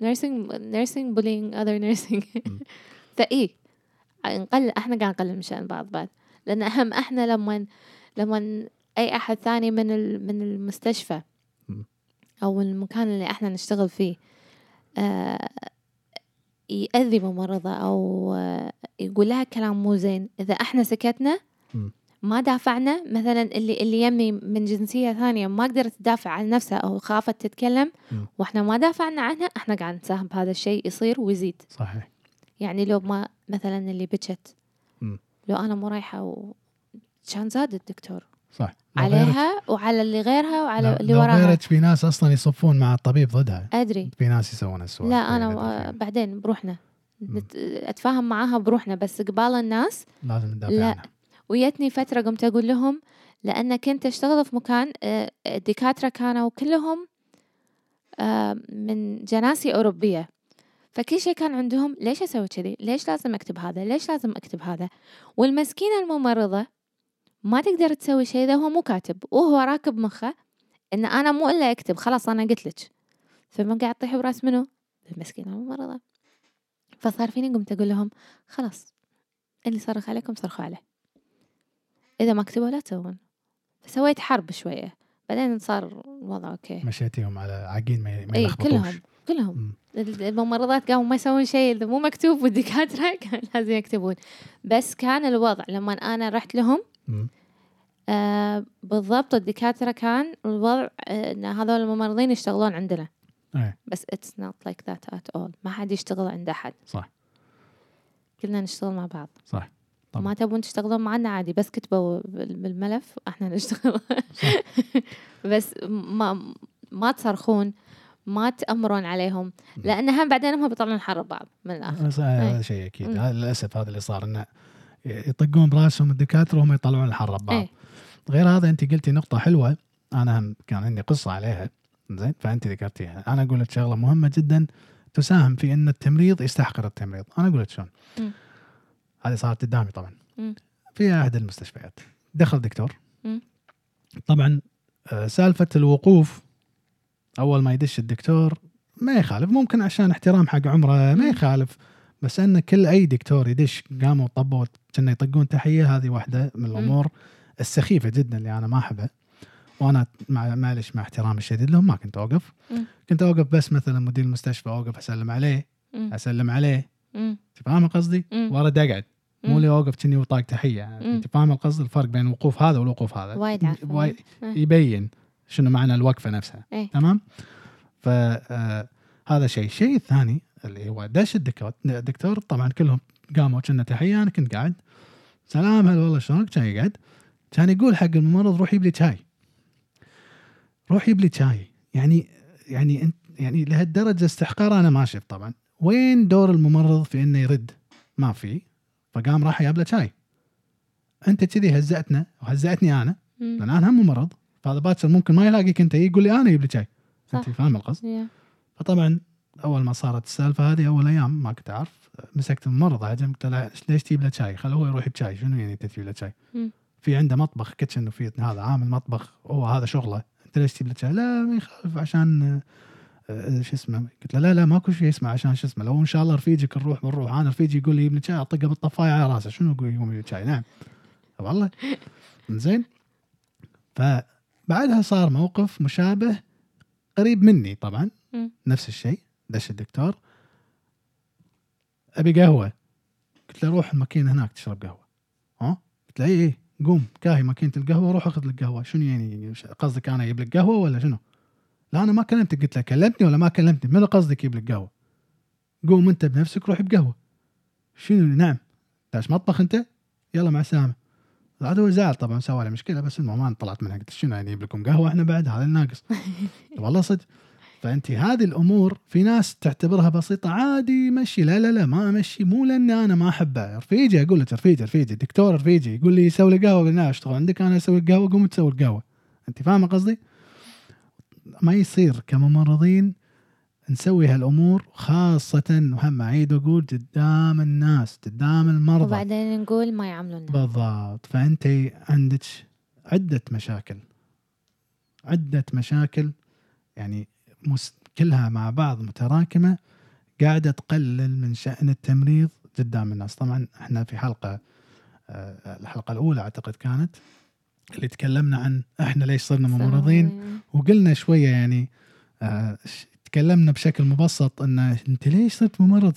nursing nursing bullying other nursing. فاي نقلل إحنا قاعد نقلل من شأن بعض بعد. لأن أهم إحنا لما لما أي أحد ثاني من من المستشفى مم. أو المكان اللي إحنا نشتغل فيه آه يأذي ممرضة أو آه يقول لها كلام مو زين إذا إحنا سكتنا. ما دافعنا مثلا اللي اللي يمي من جنسية ثانية ما قدرت تدافع عن نفسها أو خافت تتكلم مم. وإحنا ما دافعنا عنها إحنا قاعد نساهم بهذا الشيء يصير ويزيد صحيح يعني لو ما مثلا اللي بكت. لو أنا مو رايحة و... كان زاد الدكتور صح عليها وعلى اللي غيرها وعلى اللي وراها. غيرك في ناس أصلا يصفون مع الطبيب ضدها. أدري. في ناس يسوون السؤال لا أنا آه، بعدين بروحنا. نت... أتفاهم معاها بروحنا بس قبال الناس لازم ندافع لا. عنها. ويتني فترة قمت أقول لهم لأن كنت أشتغل في مكان آه، الدكاترة كانوا كلهم آه، من جناسي أوروبية. فكل شيء كان عندهم ليش أسوي كذي؟ ليش لازم أكتب هذا؟ ليش لازم أكتب هذا؟ والمسكينة الممرضة ما تقدر تسوي شيء إذا هو مو كاتب وهو راكب مخه إن أنا مو إلا أكتب خلاص أنا قلت لك. فما قاعد تطيح براس منو المسكينة الممرضة فصار فيني قمت أقول لهم خلاص اللي صرخ عليكم صرخوا عليه. إذا ما كتبوا لا تسوون. فسويت حرب شوية بعدين صار الوضع okay. مشيتيهم على عقين ما ما إي يلخبطوش. كلهم كلهم. مم. الممرضات قاموا ما يسوون شيء إذا مو مكتوب والدكاترة [LAUGHS] كان لازم يكتبون. بس كان الوضع لما أنا رحت لهم. آه بالضبط الدكاترة كان الوضع آه إن هذول الممرضين يشتغلون عندنا. إيه. بس it's not like that at all. ما حد يشتغل عند أحد. صح. كلنا نشتغل مع بعض. صح. طبعا. ما تبون تشتغلون معنا عادي. بس كتبوا بال- بالملف إحنا [LAUGHS] نشتغل. بس ما ما تصرخون ما تأمرون عليهم. لأن هم بعدين هم بيطلعون حرب بعض من الآخر. هذا شيء أكيد. مم. هذا للأسف هذا اللي صار. إنه يطقون براسهم الدكاترة وهم يطلعون الحرب بعض إيه. غير هذا انت قلتي نقطة حلوة أنا هم كان عندي قصة عليها زين فانت ذكرتيها أنا أقول لك شغلة مهمة جدا تساهم في إن التمريض يستحقر التمريض أنا أقول لك شلون. هذه صارت قدامي طبعا مم. في أحد المستشفيات دخل دكتور مم. طبعا آه، سالفة الوقوف أول ما يدش الدكتور ما يخالف ممكن عشان احترام حق عمره ما. يخالف بس إن كل أي دكتور يدش قاموا طبوا كنا يطقون تحية هذه واحدة من الأمور السخيفة جدا اللي أنا ما أحبها وأنا مع معلش مع احترامي الشديد لهم ما كنت أوقف مم. كنت أوقف بس مثلا مدير المستشفى أوقف أسلم عليه مم. أسلم عليه. أنت فاهم قصدي؟ وأرد أقعد مو. اللي أوقف كني وطاق تحية مم. أنت فاهم القصد الفرق بين الوقوف هذا والوقوف هذا وايد. وايد إيه. يبين شنو معنى الوقفة نفسها إيه. تمام ف آه، هذا شيء الشيء الثاني اللي هو دش الدكتور الدكتور طبعا كلهم قاموا كنا تحية أنا كنت قاعد. سلام هلا والله شلونك؟ كان يقعد. كان يقول حق الممرض روح يجيب لي شاي. روح يجيب لي شاي. يعني يعني أنت يعني لهالدرجة استحقار أنا ما شفت طبعا. وين دور الممرض في إنه يرد؟ ما في. فقام راح جاب له شاي. أنت كذي هزأتنا وهزأتني أنا. لأن أنا هم ممرض. فهذا باكر ممكن ما يلاقيك أنت. يقول لي أنا أجيب لي شاي. أنت فاهم القصد؟ يا. فطبعا أول ما صارت السالفة هذه أول أيام ما كنت أعرف. مسكت الممرض عجم قلت له ليش تجيب له شاي؟ خله هو يروح بشاي شنو يعني أنت تجيب له شاي؟ في عنده مطبخ kitchen وفي هذا عامل مطبخ هو هذا شغله أنت ليش تجيب له شاي؟ لا ما يخالف عشان آه، آه، شو اسمه؟ قلت له لا لا ماكو شيء اسمه عشان شو اسمه؟ لو إن شاء الله رفيجك نروح بنروح أنا رفيجي يقول لي يجيب لي شاي أطقه بالطفاية على راسه شنو يقول؟ يقوم شاي نعم. والله. [LAUGHS] زين فبعدها صار موقف مشابه قريب مني طبعا. نفس الشيء دش الدكتور. أبي قهوة. قلت له روح الماكينة هناك تشرب قهوة. ها؟ قلت له اي اي قوم كاهي ماكينة القهوة روح أخذ لك قهوة. شنو يعني؟ قصدك أنا أجيب لك قهوة ولا شنو؟ لا أنا ما كلمتك. قلت له كلمتني ولا ما كلمتني؟ منو قصدك يجيب لك قهوة؟ قوم أنت بنفسك روح بقهوة. شنو؟ نعم. داش مطبخ أنت؟ يلا مع السلامة. هو زعل طبعا سوى لي مشكلة بس المهم أنا طلعت منها. قلت شنو يعني يجيب لكم قهوة؟ إحنا بعد هذا الناقص والله [LAUGHS] صدق فأنت هذه الأمور في ناس تعتبرها بسيطة عادي مشي لا لا لا ما امشي مو لأني أنا ما أحبه. رفيجي أقول لك رفيجي رفيجي دكتور رفيجي يقول لي سوي لي قهوه له أشتغل عندك أنا أسوي القهوة قوم تسوي القهوة. أنت فاهمة قصدي؟ ما يصير كممرضين نسوي هالأمور خاصة وهم أعيد وأقول قدام الناس قدام المرضى. وبعدين نقول ما يعاملونا بالضبط. فأنت عندك عدة مشاكل. عدة مشاكل يعني كلها مع بعض متراكمة قاعدة تقلل من شأن التمريض قدام الناس. طبعا إحنا في حلقة آه، الحلقة الأولى أعتقد كانت اللي تكلمنا عن إحنا ليش صرنا ممرضين. وقلنا شوية يعني آه، تكلمنا بشكل مبسط إن أنت ليش صرت ممرض؟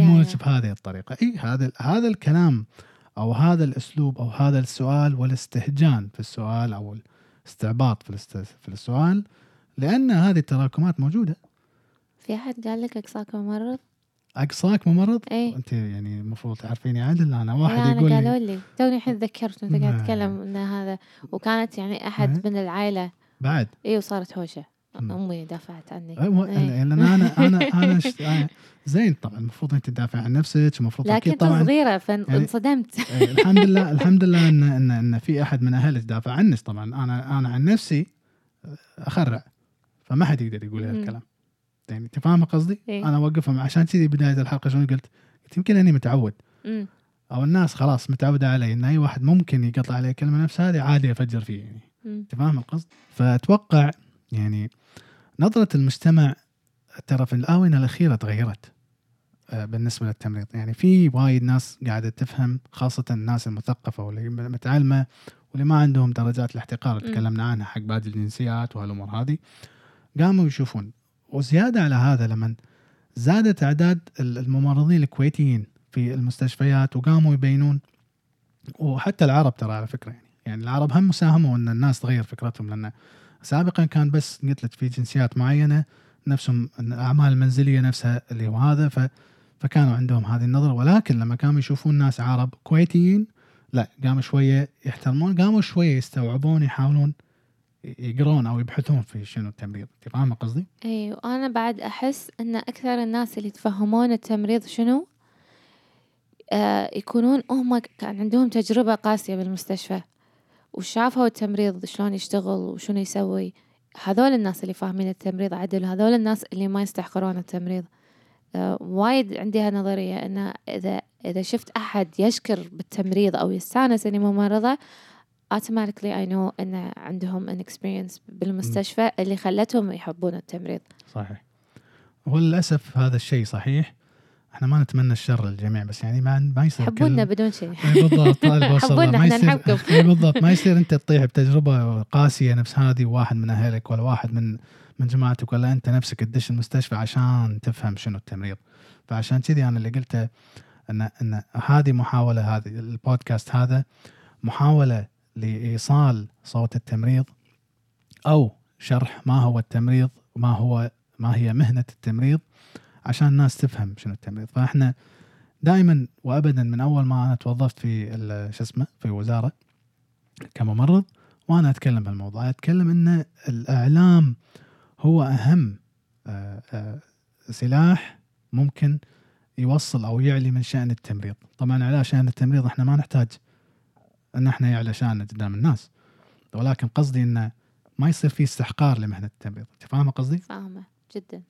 يا- يا. بهذه الطريقة. إي هذا هذا الكلام أو هذا الأسلوب أو هذا السؤال والإستهجان في السؤال أو الاستعباط في في السؤال لأن هذه التراكمات موجودة. في أحد قال لك أقصاك ممرض؟ أقصاك ممرض؟ اي أنت يعني المفروض تعرفيني عدل أنا واحد لا يقول أنا لي. قالوا لي. توني الحين تذكرت وانت قاعد ما- تتكلم إن هذا وكانت يعني أحد إيه. من العائلة. بعد؟ اي وصارت هوشة. مم. أمي دافعت عني. أيوة، إيه. لأن أنا أنا أنا [LAUGHS] شت- أنا- زين طبعا المفروض أنت تدافع عن نفسك المفروض لكن طبعا. صغيرة فانصدمت إيه، الحمد لله [LAUGHS] الحمد لله إن إن إن في أحد من اهلك دافع عنك طبعا. أنا أنا عن نفسي أخرع. فما حد يقدر يقول هذا مم. الكلام يعني أنت فاهمة قصدي؟ إيه. أنا اوقفهم عشان كذي بداية الحلقة شلون قلت؟ قلت يمكن إني متعود أمم. أو الناس خلاص متعودة علي إن أي واحد ممكن يقطع عليه كلمة نفس هذه عادي أفجر فيه يعني. أنت فاهم القصد؟ فأتوقع يعني نظرة المجتمع ترى في الآونة الأخيرة تغيرت آه، بالنسبة للتمريض يعني في وايد ناس قاعدة تفهم خاصة الناس المثقفة واللي متعلمة واللي ما عندهم درجات الاحتقار اللي مم. تكلمنا عنها حق باقي الجنسيات وهالامور هذه قاموا يشوفون. وزيادة على هذا لما زادت أعداد الممرضين الكويتيين في المستشفيات وقاموا يبينون. وحتى العرب ترى على فكرة يعني. يعني العرب هم ساهموا إن الناس تغير فكرتهم لأن سابقا كان بس قلت في جنسيات معينة نفسهم الاعمال المنزليه نفسها اللي هو هذا ف فكانوا عندهم هذه النظرة. ولكن لما كانوا يشوفون ناس عرب كويتيين لا قاموا شوية يحترمون قاموا شوية يستوعبون يحاولون يقرون أو يبحثون في شنو التمريض. أنت فاهمة قصدي؟ اي وأنا بعد أحس إن أكثر الناس اللي يتفهمون التمريض شنو آه يكونون هم كان عندهم تجربة قاسية بالمستشفى وشافوا التمريض شلون يشتغل وشنو يسوي. هذول الناس اللي فاهمين التمريض عدل هذول الناس اللي ما يستحقرون التمريض. آه وايد عندي هالنظرية ان إذا إذا شفت أحد يشكر بالتمريض أو يستانس إني ممرضة automatically I know إن عندهم an experience بالمستشفى اللي خلتهم يحبون التمريض. صحيح. وللأسف هذا الشيء صحيح. إحنا ما نتمنى الشر للجميع بس يعني ما ما يصير حبونا كل- بدون شيء. إي بالضبط [LAUGHS] له. حبونا ما إحنا يصير نحبكم. [LAUGHS] إي بالضبط. ما يصير أنت تطيح بتجربة قاسية نفس هذه وواحد من أهلك ولا واحد من من جماعتك ولا أنت نفسك تدش المستشفى عشان تفهم شنو التمريض. فعشان كذي أنا اللي قلته ان إن هذه محاولة هذه البودكاست هذا محاولة لإيصال صوت التمريض أو شرح ما هو التمريض وما هو ما هي مهنة التمريض عشان الناس تفهم شنو التمريض. فإحنا دائما وابدا من أول ما أنا توظفت في شو اسمه في وزارة كممرض وأنا أتكلم بالموضوع. أتكلم إن الإعلام هو أهم آه، آه، سلاح ممكن يوصل أو يعلي من شأن التمريض. طبعا على شأن التمريض إحنا ما نحتاج إن إحنا يعلى شاننا قدام الناس. ولكن قصدي انه ما يصير في استحقار لمهنة التمريض أنت فاهمة قصدي؟ فاهمة جدا.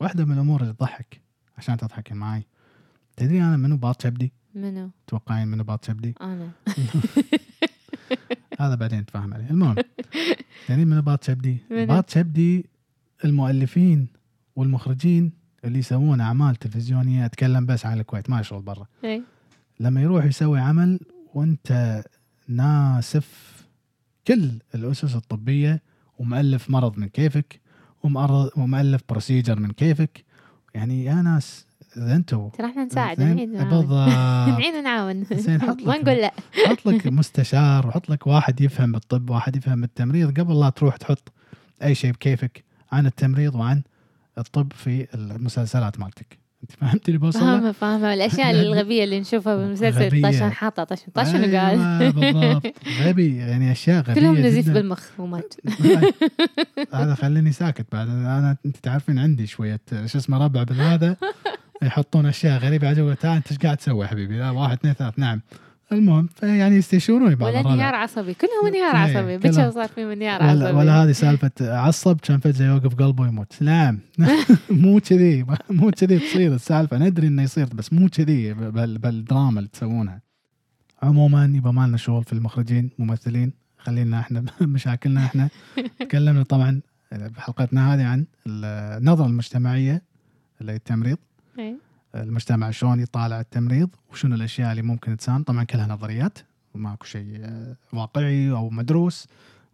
واحدة من الأمور اللي تضحك عشان تضحكين معي تدري أنا منو باط شبدي؟ منو؟ توقعين منو باط شبدي؟ أنا. [LAUGHS] هذا بعدين نتفاهم عليه. المهم يعني من باط شبدي؟ منو؟ باط شبدي المؤلفين والمخرجين اللي يسوون أعمال تلفزيونية أتكلم بس عن الكويت ما شغل برا. اي لما يروح يسوي عمل وانت ناسف كل الأسس الطبية ومؤلف مرض من كيفك ومؤلف بروسيجر من كيفك. يعني يا ناس إذا أنتم ترى إحنا نساعد؟ نعيد بالضبط [LAUGHS] نعيد ونعاون زين، حط [LAUGHS] ما لك- نقول لا. [LAUGHS] حط لك مستشار وحط لك واحد يفهم بالطب واحد يفهم بالتمريض قبل لا تروح تحط أي شيء بكيفك عن التمريض وعن الطب في المسلسلات مالتك. انت فهمت اللي بوصل له؟ فاهمة فاهمة. الأشياء [LAUGHS] الغبية اللي نشوفها بالمسلسل. طاشن حاطة طاشن طاشن شنو أيوة، بالضبط. غبي يعني أشياء غبية كلهم نزيف. بالمخ ومات [LAUGHS] هذا خليني ساكت بعد. أنا أنت تعرفين عندي شوية شو اسمه ربع بالهذا يحطون أشياء غريبة عجوة تعال أنت إيش قاعد تسوي يا حبيبي؟ لا واحد اثنين ثلاث نعم. المهم فيعني يستشيروني بعض ولا. انهيار عصبي. كلهم انهيار إيه، عصبي. بكر صار في انهيار ولا, عصبي؟ ولا هذه سالفة عصب كان فجاه يوقف قلبه ويموت نعم. [LAUGHS] مو كذي مو كذي تصير السالفة. ندري إنه يصير بس مو كذي بال- بالدراما اللي تسوونها. عموما يبقى ما لنا شغل في المخرجين ممثلين. خلينا إحنا [LAUGHS] مشاكلنا إحنا. تكلمنا طبعا بحلقتنا هذه عن النظرة المجتمعية التمريض إيه. المجتمع شلون يطالع التمريض وشنو الأشياء اللي ممكن تساهم طبعا كلها نظريات وماكو شيء آه، واقعي أو مدروس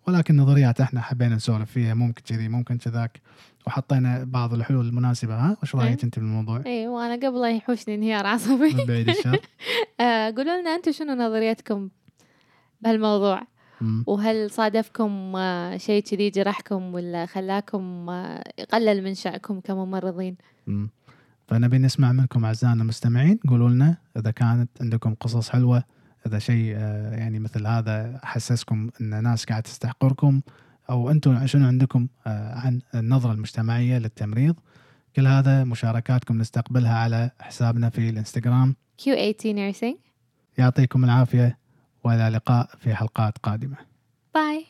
ولكن نظريات إحنا حبينا نسولف فيها ممكن كذي ممكن كذاك وحطينا بعض الحلول المناسبة ها وش رأيك إيه. أنت بالموضوع؟ اي وأنا قبل لا يحوشني انهيار عصبي من بعيد الشر [LAUGHS] آه، قولوا لنا أنتم شنو نظريتكم بهالموضوع. وهل صادفكم آه، شيء كذي جرحكم ولا خلاكم يقلل من شأنكم كممرضين مم. فنبي نسمع منكم أعزائنا المستمعين قولوا لنا إذا كانت عندكم قصص حلوة إذا شيء آه، يعني مثل هذا حسسكم إن ناس قاعد تستحقركم أو أنتم شنو عندكم آه، عن النظرة المجتمعية للتمريض. كل هذا مشاركاتكم نستقبلها على حسابنا في الإنستغرام. Q80 Nursing. يعطيكم العافية وإلى اللقاء في حلقات قادمة. باي